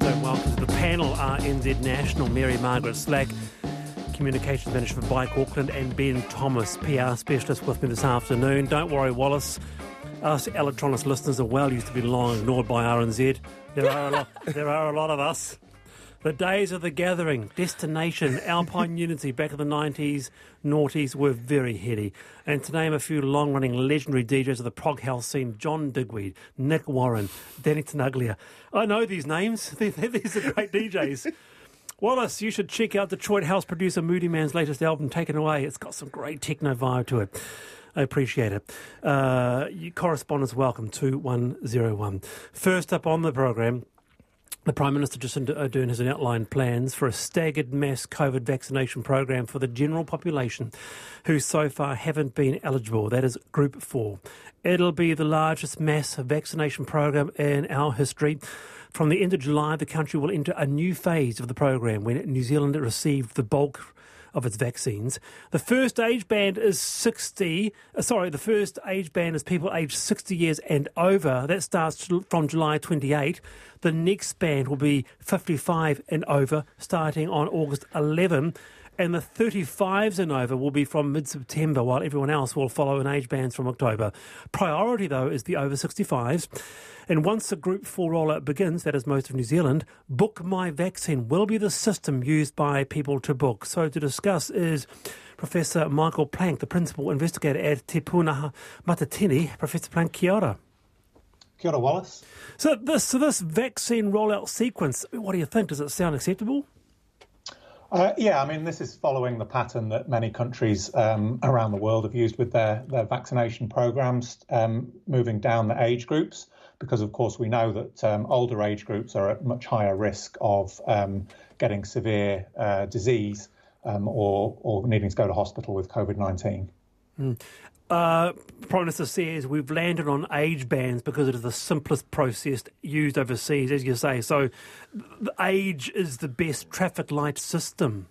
Welcome to the panel RNZ National, Mary Margaret Slack, Communications Manager for Bike Auckland, and Ben Thomas, PR Specialist with me this afternoon. Don't worry, Wallace. Us electronics listeners are well used to being long ignored by RNZ. There are a lot, there are a lot of us. The days of the gathering, destination, Alpine Unity back in the 90s, noughties were very heady. And to name a few long running legendary DJs of the prog house scene, John Digweed, Nick Warren, Danny Tenaglia. I know these names, these are great DJs. Wallace, you should check out Detroit house producer Moodymann's latest album, Taken Away. It's got some great techno vibe to it. I appreciate it. Uh, correspondence welcome to 101. First up on the programme, the Prime Minister Jacinda uh, Ardern has outlined plans for a staggered mass COVID vaccination program for the general population who so far haven't been eligible. That is Group 4. It'll be the largest mass vaccination program in our history. From the end of July, the country will enter a new phase of the program when New Zealand received the bulk of its vaccines. The first age band is 60. Uh, sorry, the first age band is people aged 60 years and over. That starts from July 28. The next band will be 55 and over, starting on August 11 and the 35s and over will be from mid September, while everyone else will follow in age bands from October. Priority, though, is the over 65s. And once the Group 4 rollout begins, that is most of New Zealand, Book My Vaccine will be the system used by people to book. So to discuss is Professor Michael Plank, the Principal Investigator at Te Puna Matatini. Professor Plank, kia ora. Kia ora, Wallace. So this, so this vaccine rollout sequence, what do you think? Does it sound acceptable? Uh, yeah, I mean, this is following the pattern that many countries um, around the world have used with their, their vaccination programs, um, moving down the age groups because, of course, we know that um, older age groups are at much higher risk of um, getting severe uh, disease um, or, or needing to go to hospital with COVID 19. Mm. Uh, Prime Minister says we've landed on age bands because it is the simplest process used overseas, as you say. So, age is the best traffic light system.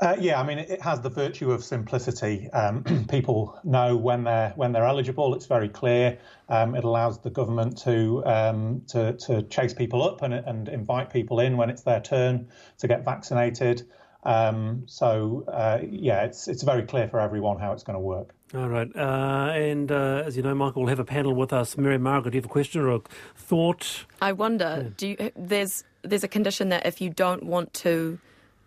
Uh, yeah, I mean, it, has the virtue of simplicity. Um, people know when they're when they're eligible. It's very clear. Um, it allows the government to um, to to chase people up and, and invite people in when it's their turn to get vaccinated. Um, so uh, yeah, it's it's very clear for everyone how it's going to work. All right, uh, and uh, as you know, Michael will have a panel with us. Mary Margaret, do you have a question or a thought? I wonder. Yeah. Do you, there's there's a condition that if you don't want to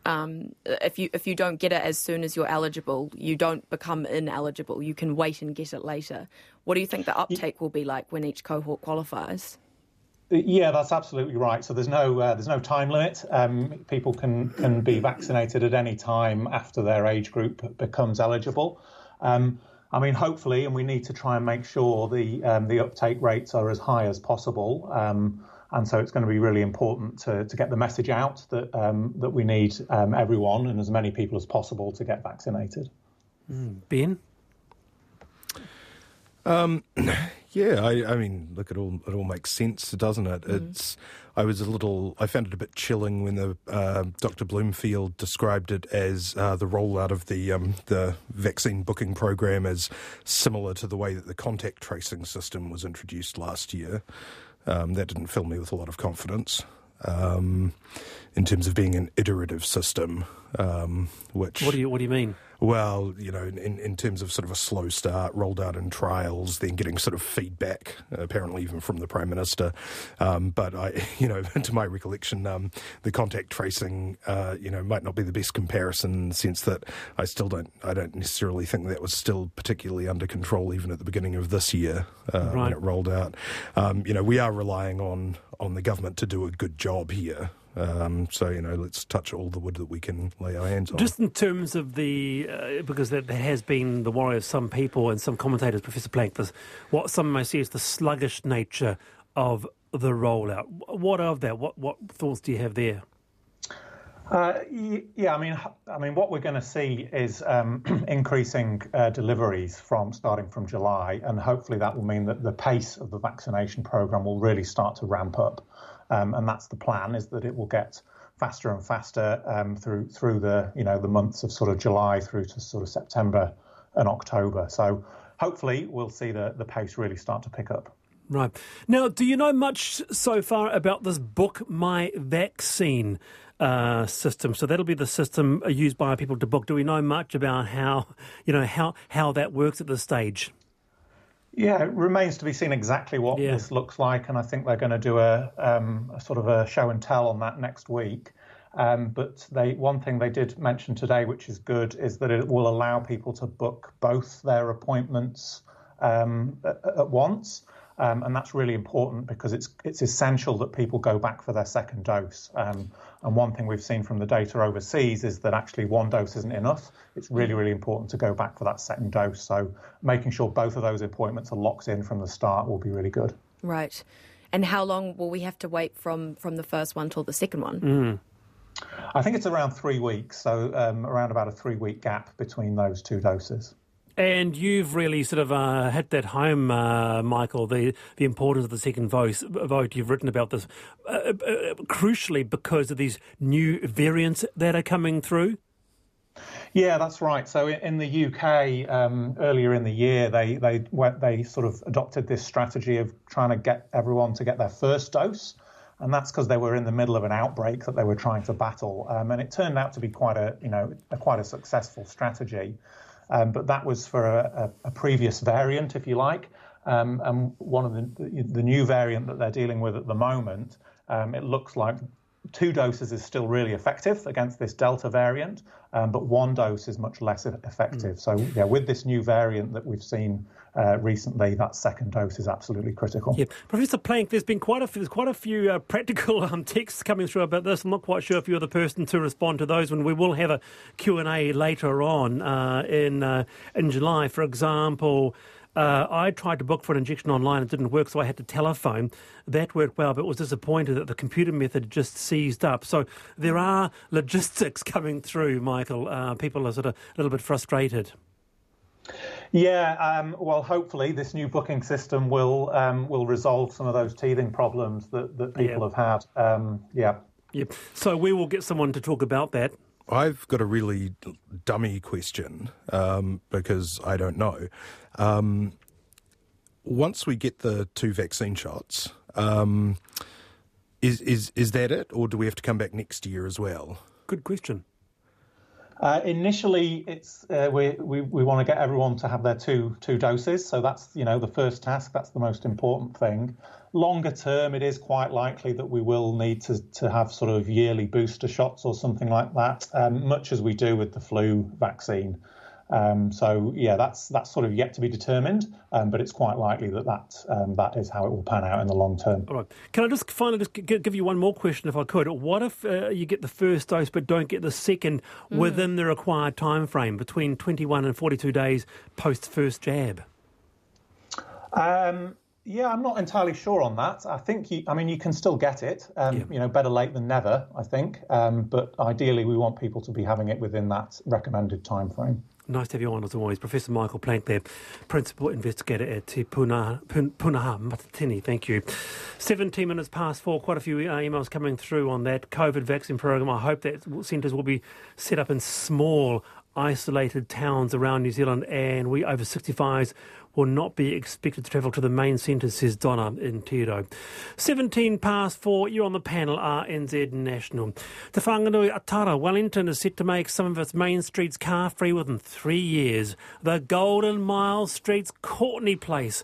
um, if you if you don't get it as soon as you're eligible, you don't become ineligible. You can wait and get it later. What do you think the uptake will be like when each cohort qualifies? Yeah, that's absolutely right. So there's no uh, there's no time limit. Um, people can can be vaccinated at any time after their age group becomes eligible. Um, I mean, hopefully, and we need to try and make sure the um, the uptake rates are as high as possible. Um, and so it's going to be really important to, to get the message out that um, that we need um, everyone and as many people as possible to get vaccinated. Mm, ben. Um, yeah, I, I, mean, look, it all it all makes sense, doesn't it? Mm. It's I was a little, I found it a bit chilling when the uh, Dr. Bloomfield described it as uh, the rollout of the um, the vaccine booking program as similar to the way that the contact tracing system was introduced last year. Um, that didn't fill me with a lot of confidence um, in terms of being an iterative system. Um, which what do you what do you mean? Well, you know, in, in terms of sort of a slow start, rolled out in trials, then getting sort of feedback, apparently even from the Prime Minister. Um, but I, you know, to my recollection, um, the contact tracing, uh, you know, might not be the best comparison in the sense that I still don't, I don't necessarily think that was still particularly under control even at the beginning of this year uh, right. when it rolled out. Um, you know, we are relying on on the government to do a good job here. Um, so you know, let's touch all the wood that we can lay our hands on. Just in terms of the, uh, because there, there, has been the worry of some people and some commentators, Professor Plank, this, what some may see is the sluggish nature of the rollout. What of that? What what thoughts do you have there? Uh, yeah, I mean, I mean, what we're going to see is um, increasing uh, deliveries from starting from July, and hopefully that will mean that the pace of the vaccination program will really start to ramp up. Um, and that's the plan: is that it will get faster and faster um, through through the you know the months of sort of July through to sort of September and October. So hopefully we'll see the the pace really start to pick up. Right. Now, do you know much so far about this Book My Vaccine uh, system? So that'll be the system used by people to book. Do we know much about how, you know, how, how that works at this stage? Yeah, it remains to be seen exactly what yeah. this looks like, and I think they're going to do a, um, a, sort of a show and tell on that next week. Um, but they, one thing they did mention today, which is good, is that it will allow people to book both their appointments um, at, at, once. Um, and that's really important because it's it's essential that people go back for their second dose. Um, and one thing we've seen from the data overseas is that actually one dose isn't enough. It's really really important to go back for that second dose. So making sure both of those appointments are locked in from the start will be really good. Right. And how long will we have to wait from from the first one till the second one? Mm. I think it's around three weeks, so um, around about a three week gap between those two doses. And you've really sort of uh, hit that home, uh, Michael, the, the importance of the second voice, vote. You've written about this uh, uh, crucially because of these new variants that are coming through. Yeah, that's right. So in the UK, um, earlier in the year, they they went, they sort of adopted this strategy of trying to get everyone to get their first dose, and that's because they were in the middle of an outbreak that they were trying to battle, um, and it turned out to be quite a you know a, quite a successful strategy. Um, but that was for a, a, a, previous variant, if you like. Um, and one of the, the new variant that they're dealing with at the moment, um, it looks like two doses is still really effective against this Delta variant, um, but one dose is much less effective. Mm. So, yeah, with this new variant that we've seen uh, recently, that second dose is absolutely critical. Yeah. Professor Plank, there's been quite a few, there's quite a few uh, practical um, texts coming through about this. I'm not quite sure if you're the person to respond to those when we will have a Q&A later on uh, in, uh, in July. For example, uh, I tried to book for an injection online. It didn't work, so I had to telephone. That worked well, but was disappointed that the computer method just seized up. So there are logistics coming through, Michael. Uh, people are sort of a little bit frustrated. Yeah, um, well, hopefully this new booking system will um, will resolve some of those teething problems that, that people yeah. have had. Um, yeah. Yep. So we will get someone to talk about that. I've got a really dummy question um, because I don't know. Um, once we get the two vaccine shots, um, is is is that it, or do we have to come back next year as well? Good question. Uh, initially, it's uh, we, we, we want to get everyone to have their two two doses, so that's you know the first task. That's the most important thing. Longer term, it is quite likely that we will need to to have sort of yearly booster shots or something like that, um, much as we do with the flu vaccine. Um, so yeah, that's that's sort of yet to be determined, um, but it's quite likely that that um, that is how it will pan out in the long term. All right. Can I just finally just give you one more question, if I could? What if uh, you get the first dose but don't get the second mm. within the required time frame between 21 and 42 days post first jab? Um, yeah, I'm not entirely sure on that. I think you, I mean, you can still get it. Um, yeah. You know, better late than never, I think. Um, but ideally, we want people to be having it within that recommended time frame. Nice to have you on as always. Professor Michael Plank there, Principal Investigator at Te Puna, Punaha Matatini. Thank you. 17 minutes past four, quite a few uh, emails coming through on that COVID vaccine program. I hope that centres will be set up in small, isolated towns around New Zealand and we over 65s will not be expected to travel to the main centre, says Donna in Tiro. 17 past four, you're on the panel, RNZ National. Te Whanganui-a-Tara, Wellington is set to make some of its main streets car free within three years. The Golden Mile Streets, Courtney Place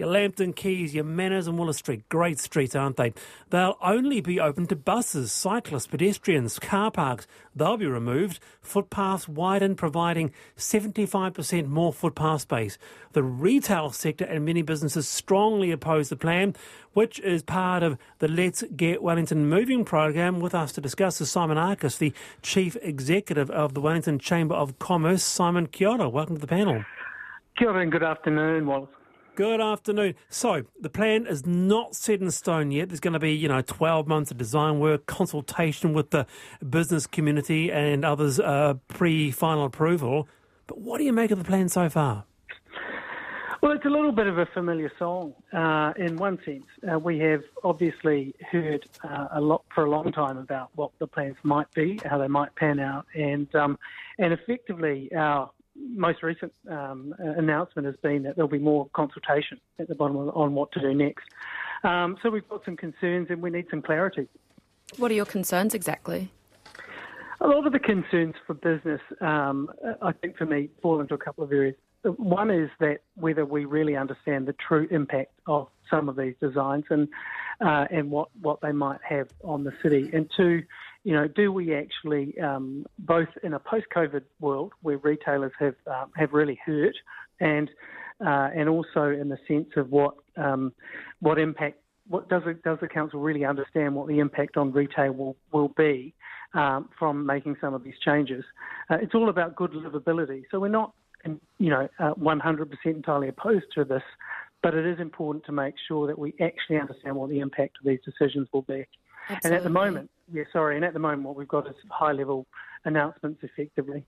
your Lambton Quays, your Manners and Willis Street. Great streets, aren't they? They'll only be open to buses, cyclists, pedestrians, car parks. They'll be removed. Footpaths widened, providing 75% more footpath space. The retail sector and many businesses strongly oppose the plan, which is part of the Let's Get Wellington Moving program. With us to discuss is Simon Arcus, the Chief Executive of the Wellington Chamber of Commerce. Simon, kia ora. Welcome to the panel. Kia ora and good afternoon, Wallace. Good afternoon. So the plan is not set in stone yet. There's going to be, you know, 12 months of design work, consultation with the business community and others uh, pre-final approval. But what do you make of the plan so far? Well, it's a little bit of a familiar song uh, in one sense. Uh, we have obviously heard uh, a lot for a long time about what the plans might be, how they might pan out, and um, and effectively our most recent um, announcement has been that there'll be more consultation at the bottom on what to do next. Um, so we've got some concerns and we need some clarity. What are your concerns exactly? A lot of the concerns for business, um, I think for me, fall into a couple of areas. One is that whether we really understand the true impact of some of these designs and uh, and what, what they might have on the city. And two, you know, do we actually, um, both in a post-COVID world where retailers have um, have really hurt, and uh, and also in the sense of what um, what impact, what does it, does the council really understand what the impact on retail will will be um, from making some of these changes? Uh, it's all about good livability. So we're not, you know, uh, 100% entirely opposed to this, but it is important to make sure that we actually understand what the impact of these decisions will be. Absolutely. And at the moment, yeah, sorry, and at the moment, what we've got is high level announcements effectively.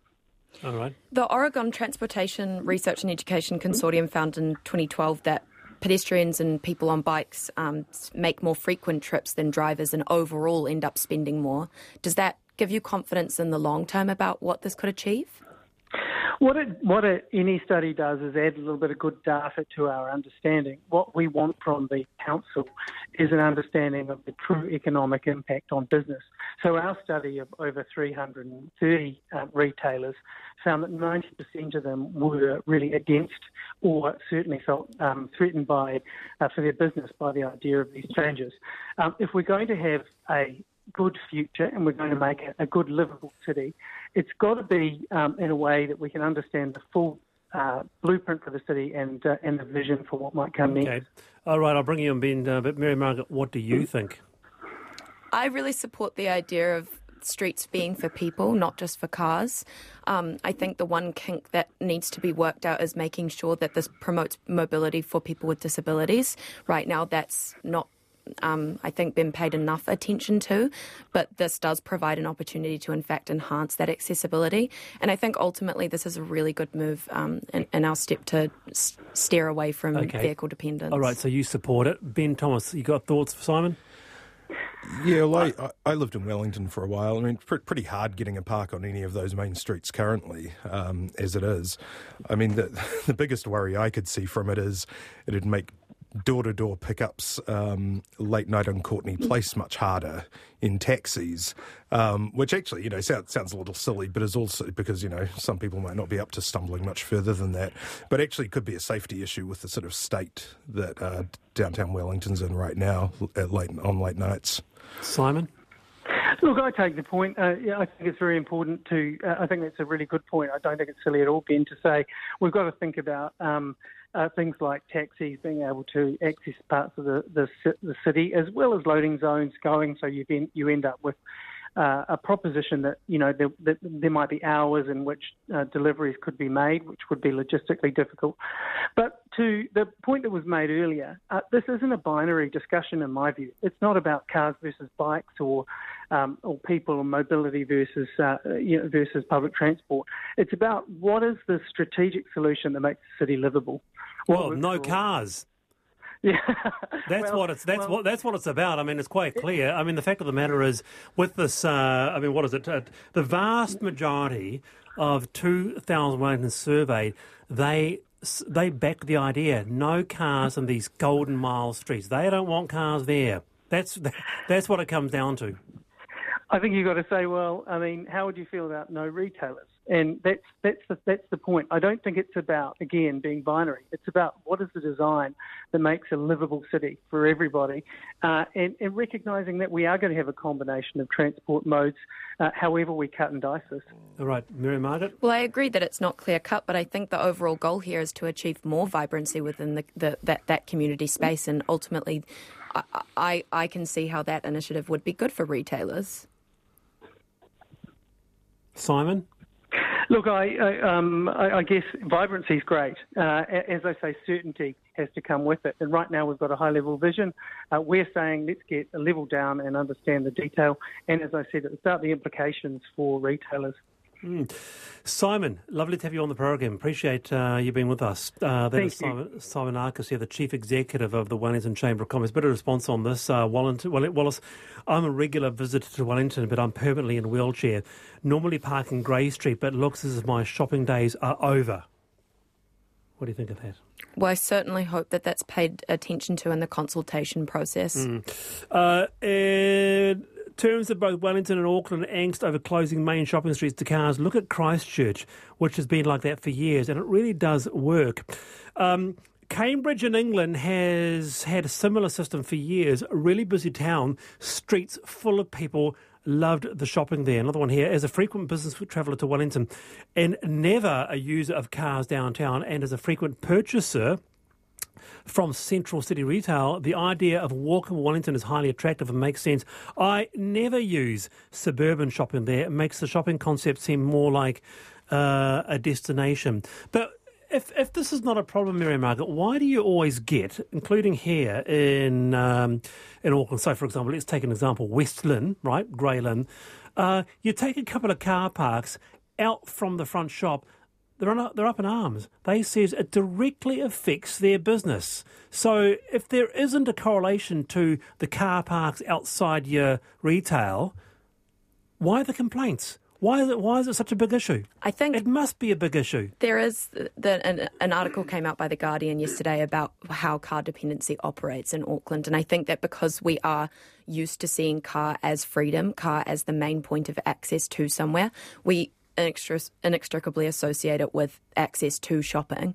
All right. The Oregon Transportation Research and Education Consortium found in 2012 that pedestrians and people on bikes um, make more frequent trips than drivers and overall end up spending more. Does that give you confidence in the long term about what this could achieve? What, it, what it, any study does is add a little bit of good data to our understanding. What we want from the council is an understanding of the true economic impact on business. So our study of over 330 uh, retailers found that 90% of them were really against or certainly felt um, threatened by uh, for their business by the idea of these changes. Um, if we're going to have a good future and we're going to make it a good livable city, it's got to be um, in a way that we can understand the full uh, blueprint for the city and uh, and the vision for what might come okay. next. All right, I'll bring you on, Ben. Uh, but Mary Margaret, what do you think? I really support the idea of streets being for people, not just for cars. Um, I think the one kink that needs to be worked out is making sure that this promotes mobility for people with disabilities. Right now, that's not um, I think, been paid enough attention to, but this does provide an opportunity to, in fact, enhance that accessibility. And I think ultimately this is a really good move um, in, in, our step to s- steer away from okay. vehicle dependence. All right, so you support it. Ben Thomas, you got thoughts, Simon? Yeah, well, I, I, lived in Wellington for a while. I mean, pretty hard getting a park on any of those main streets currently, um, as it is. I mean, the, the biggest worry I could see from it is it'd make door to door pickups um, late night on Courtney Place much harder in taxis, um, which actually, you know, sounds, sounds a little silly, but is also because, you know, some people might not be up to stumbling much further than that, but actually could be a safety issue with the sort of state that uh, downtown Wellington's in right now at late, on late nights. Simon? Look, I take the point. Uh, yeah, I think it's very important to. Uh, I think that's a really good point. I don't think it's silly at all, Ben, to say we've got to think about um, uh, things like taxis being able to access parts of the, the, the city, as well as loading zones going, so you you end up with uh, a proposition that you know there, that there might be hours in which uh, deliveries could be made, which would be logistically difficult. But to the point that was made earlier, uh, this isn't a binary discussion in my view. It's not about cars versus bikes or um, or people or mobility versus uh, you know, versus public transport. It's about what is the strategic solution that makes the city livable. Well, no cars. Yeah, that's well, what it's that's well, what that's what it's about. I mean, it's quite clear. I mean, the fact of the matter is, with this, uh, I mean, what is it? Uh, the vast majority of two thousand Wellington surveyed, they they back the idea: no cars in these golden mile streets. They don't want cars there. That's that's what it comes down to. I think you've got to say, well, I mean, how would you feel about no retailers? And that's that's the, that's the point. I don't think it's about again being binary. It's about what is the design that makes a livable city for everybody, uh, and, and recognizing that we are going to have a combination of transport modes, uh, however we cut and dice this. All right, Mary Margaret. Well, I agree that it's not clear cut, but I think the overall goal here is to achieve more vibrancy within the, the that that community space, and ultimately, I, I I can see how that initiative would be good for retailers. Simon? Look, I, I, um, I, I guess vibrancy is great. Uh, as I say, certainty has to come with it. And right now we've got a high level vision. Uh, we're saying let's get a level down and understand the detail. And as I said at the start, the implications for retailers. Mm. Simon, lovely to have you on the program. Appreciate uh, you being with us. Uh, that Thank is Simon, Simon Arcus here, the Chief Executive of the Wellington Chamber of Commerce. Bit of response on this. Uh, Wellington, Wallace, I'm a regular visitor to Wellington, but I'm permanently in a wheelchair. Normally park in Grey Street, but it looks as if my shopping days are over. What do you think of that? Well, I certainly hope that that's paid attention to in the consultation process. Mm. Uh, in terms of both Wellington and Auckland, angst over closing main shopping streets to cars, look at Christchurch, which has been like that for years, and it really does work. Um, Cambridge in England has had a similar system for years. A really busy town, streets full of people loved the shopping there. Another one here, as a frequent business traveller to Wellington and never a user of cars downtown, and as a frequent purchaser from Central City Retail, the idea of walking Wellington is highly attractive and makes sense. I never use suburban shopping there. It makes the shopping concept seem more like uh, a destination. But if if this is not a problem, Mary Margaret, why do you always get, including here in um, in Auckland? So, for example, let's take an example: West Lynn, right, Grey Lynn. Uh, you take a couple of car parks out from the front shop. They're, up, they're up in arms. They says it directly affects their business. So if there isn't a correlation to the car parks outside your retail, why the complaints? Why is it? Why is it such a big issue? I think it must be a big issue. There is the, an, an, article came out by the Guardian yesterday about how car dependency operates in Auckland, and I think that because we are used to seeing car as freedom, car as the main point of access to somewhere, we inextricably associate it with access to shopping.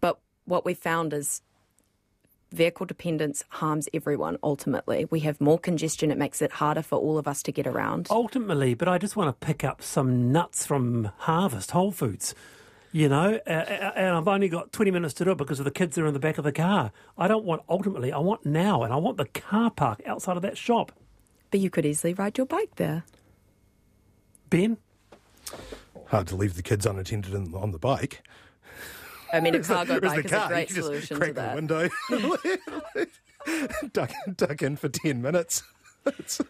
But what we found is vehicle dependence harms everyone ultimately. We have more congestion, it makes it harder for all of us to get around. Ultimately, but I just want to pick up some nuts from Harvest, Whole Foods. You know, uh, and I've only got 20 minutes to do it because of the kids that are in the back of the car. I don't want ultimately, I want now, and I want the car park outside of that shop. But you could easily ride your bike there. Ben? Hard to leave the kids unattended on the bike. I mean, a cargo bike is a great solution crack to that. The window, duck, duck in for 10 minutes.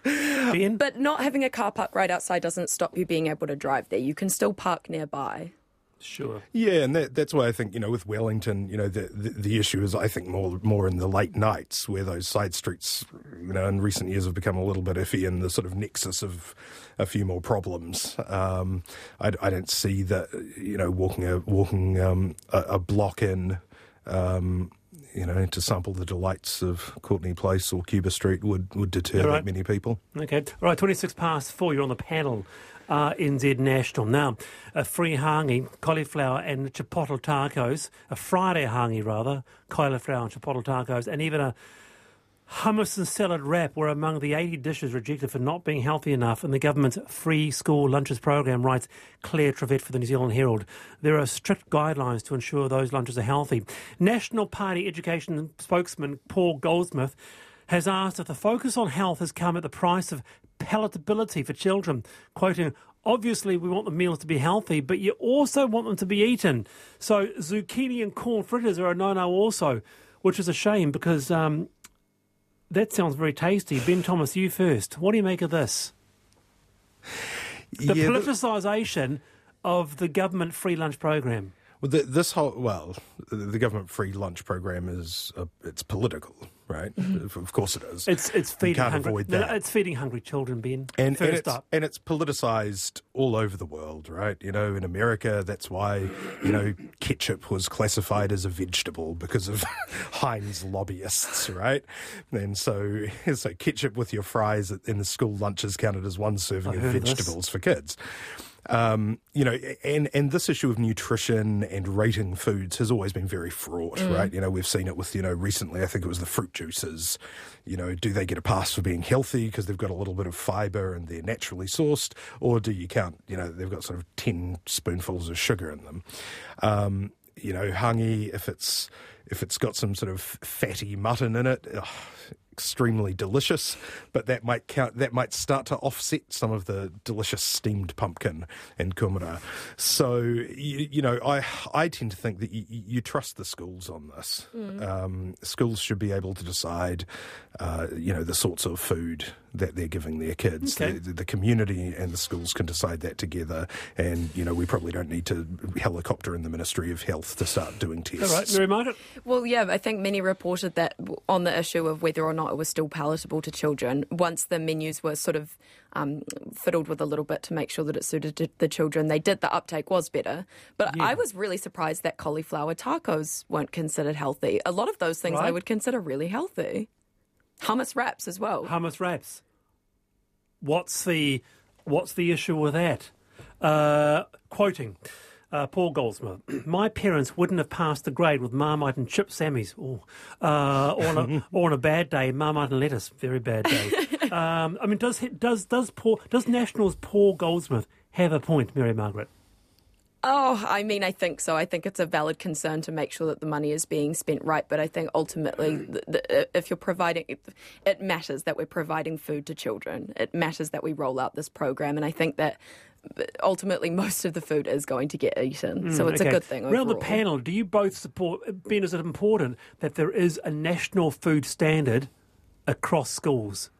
ben? But not having a car park right outside doesn't stop you being able to drive there. You can still park nearby. Sure. Yeah, and that, that's why I think you know with Wellington, you know the, the, the issue is I think more more in the late nights where those side streets, you know, in recent years have become a little bit iffy and the sort of nexus of a few more problems. Um, I, I, don't see that you know walking a walking um, a, a, block in. Um, you know, to sample the delights of Courtney Place or Cuba Street would, would deter right. that many people. Okay. All right, 26 past four, you're on the panel uh, NZ National. Now, a free hangi, cauliflower and chipotle tacos, a Friday hangi rather, cauliflower and chipotle tacos, and even a hummus and salad wrap were among the 80 dishes rejected for not being healthy enough in the government's free school lunches program, writes Claire Trevett for the New Zealand Herald. There are strict guidelines to ensure those lunches are healthy. National Party Education spokesman Paul Goldsmith has asked if the focus on health has come at the price of palatability for children, quoting, Obviously, we want the meals to be healthy, but you also want them to be eaten. So, zucchini and corn fritters are a no no, also, which is a shame because um, that sounds very tasty. Ben Thomas, you first. What do you make of this? The yeah, politicisation of the government free lunch program. Well, the, this whole well, the government free lunch program is uh, it's political, right? Mm-hmm. Of course it is. It's it's feeding hungry. It's feeding hungry children, Ben. And, First and it's, up. and it's politicized all over the world, right? You know, in America, that's why you know ketchup was classified as a vegetable because of Heinz lobbyists, right? And so so ketchup with your fries in the school lunches counted as one serving of vegetables of for kids. Um, you know, and and this issue of nutrition and rating foods has always been very fraught, mm. right? You know, we've seen it with you know recently. I think it was the fruit juices. You know, do they get a pass for being healthy because they've got a little bit of fibre and they're naturally sourced, or do you count? You know, they've got sort of ten spoonfuls of sugar in them. Um, you know, hangi if it's if it's got some sort of fatty mutton in it, ugh, extremely delicious, but that might count. That might start to offset some of the delicious steamed pumpkin and kumara. So you, you know, I I tend to think that you, you trust the schools on this. Mm. Um, schools should be able to decide, uh, you know, the sorts of food that they're giving their kids. Okay. The, the, community and the schools can decide that together. And, you know, we probably don't need to helicopter in the Ministry of Health to start doing tests. All right, Mary Margaret? Well, yeah, I think many reported that on the issue of whether or not it was still palatable to children, once the menus were sort of um, fiddled with a little bit to make sure that it suited the children, they did. The uptake was better. But yeah. I was really surprised that cauliflower tacos weren't considered healthy. A lot of those things right. I would consider really healthy. Hummus wraps as well. Hummus wraps. What's the what's the issue with that? Uh, quoting. Uh, Paul Goldsmith, my parents wouldn't have passed the grade with Marmite and chip Sammys. Oh, uh, or, on a, or on a bad day, Marmite and lettuce. Very bad day. um, I mean, does does does Paul does Nationals Paul Goldsmith have a point, Mary Margaret? Oh, I mean, I think so. I think it's a valid concern to make sure that the money is being spent right. But I think ultimately, the, the, if you're providing, it matters that we're providing food to children. It matters that we roll out this program. And I think that ultimately most of the food is going to get eaten. Mm, so it's okay. a good thing. Overall. Around the panel, do you both support, Ben, is it important that there is a national food standard across schools?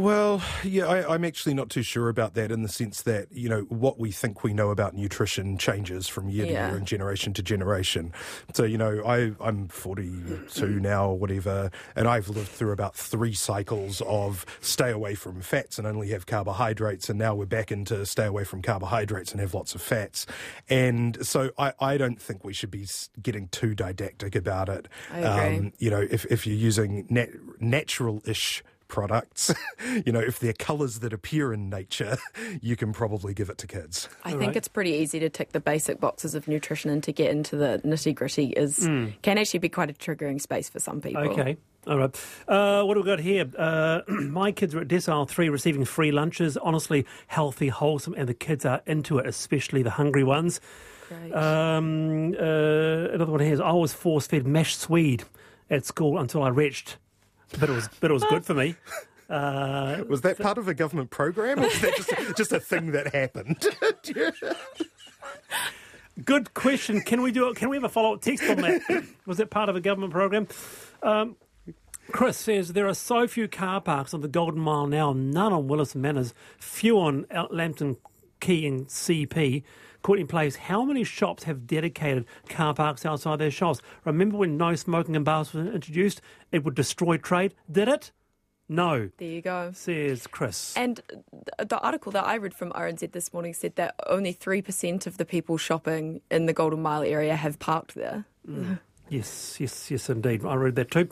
Well, yeah, I, am actually not too sure about that in the sense that, you know, what we think we know about nutrition changes from year yeah. to year and generation to generation. So, you know, I, I'm 42 now or whatever, and I've lived through about three cycles of stay away from fats and only have carbohydrates, and now we're back into stay away from carbohydrates and have lots of fats. And so I, I don't think we should be getting too didactic about it. I agree. Um, you know, if, if you're using nat- natural ish products. you know, if they're colours that appear in nature, you can probably give it to kids. I All think right. it's pretty easy to tick the basic boxes of nutrition and to get into the nitty gritty is mm. can actually be quite a triggering space for some people. Okay. All right. Uh, what have we got here? Uh, my kids are at decile three receiving free lunches. Honestly, healthy, wholesome, and the kids are into it, especially the hungry ones. Great. Um, uh, another one here is I was force fed mashed swede at school until I retched but it was but it was good for me. Uh, was that part of a government program, or was that just, just a thing that happened? good question. Can we do it? Can we have a follow up text on that? was that part of a government program? Um, Chris says there are so few car parks on the Golden Mile now, none on Willis Manners, few on Lambton Quay and CP. Courtney Place, how many shops have dedicated car parks outside their shops? Remember when no smoking in bars was introduced? It would destroy trade. Did it? No. There you go. Says Chris. And the article that I read from RNZ this morning said that only 3% of the people shopping in the Golden Mile area have parked there. Mm. yes, yes, yes, indeed. I read that too.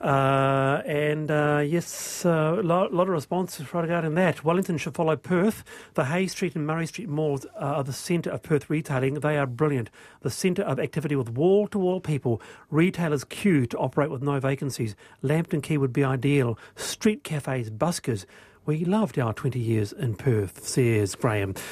Uh, and uh, yes, a uh, lot, lot, of responses regarding that. Wellington should follow Perth. The Hay Street and Murray Street malls are the centre of Perth retailing. They are brilliant. The centre of activity with wall to wall people. Retailers queue to operate with no vacancies. Lambton Quay would be ideal. Street cafes, buskers. We loved our 20 years in Perth, says Graham.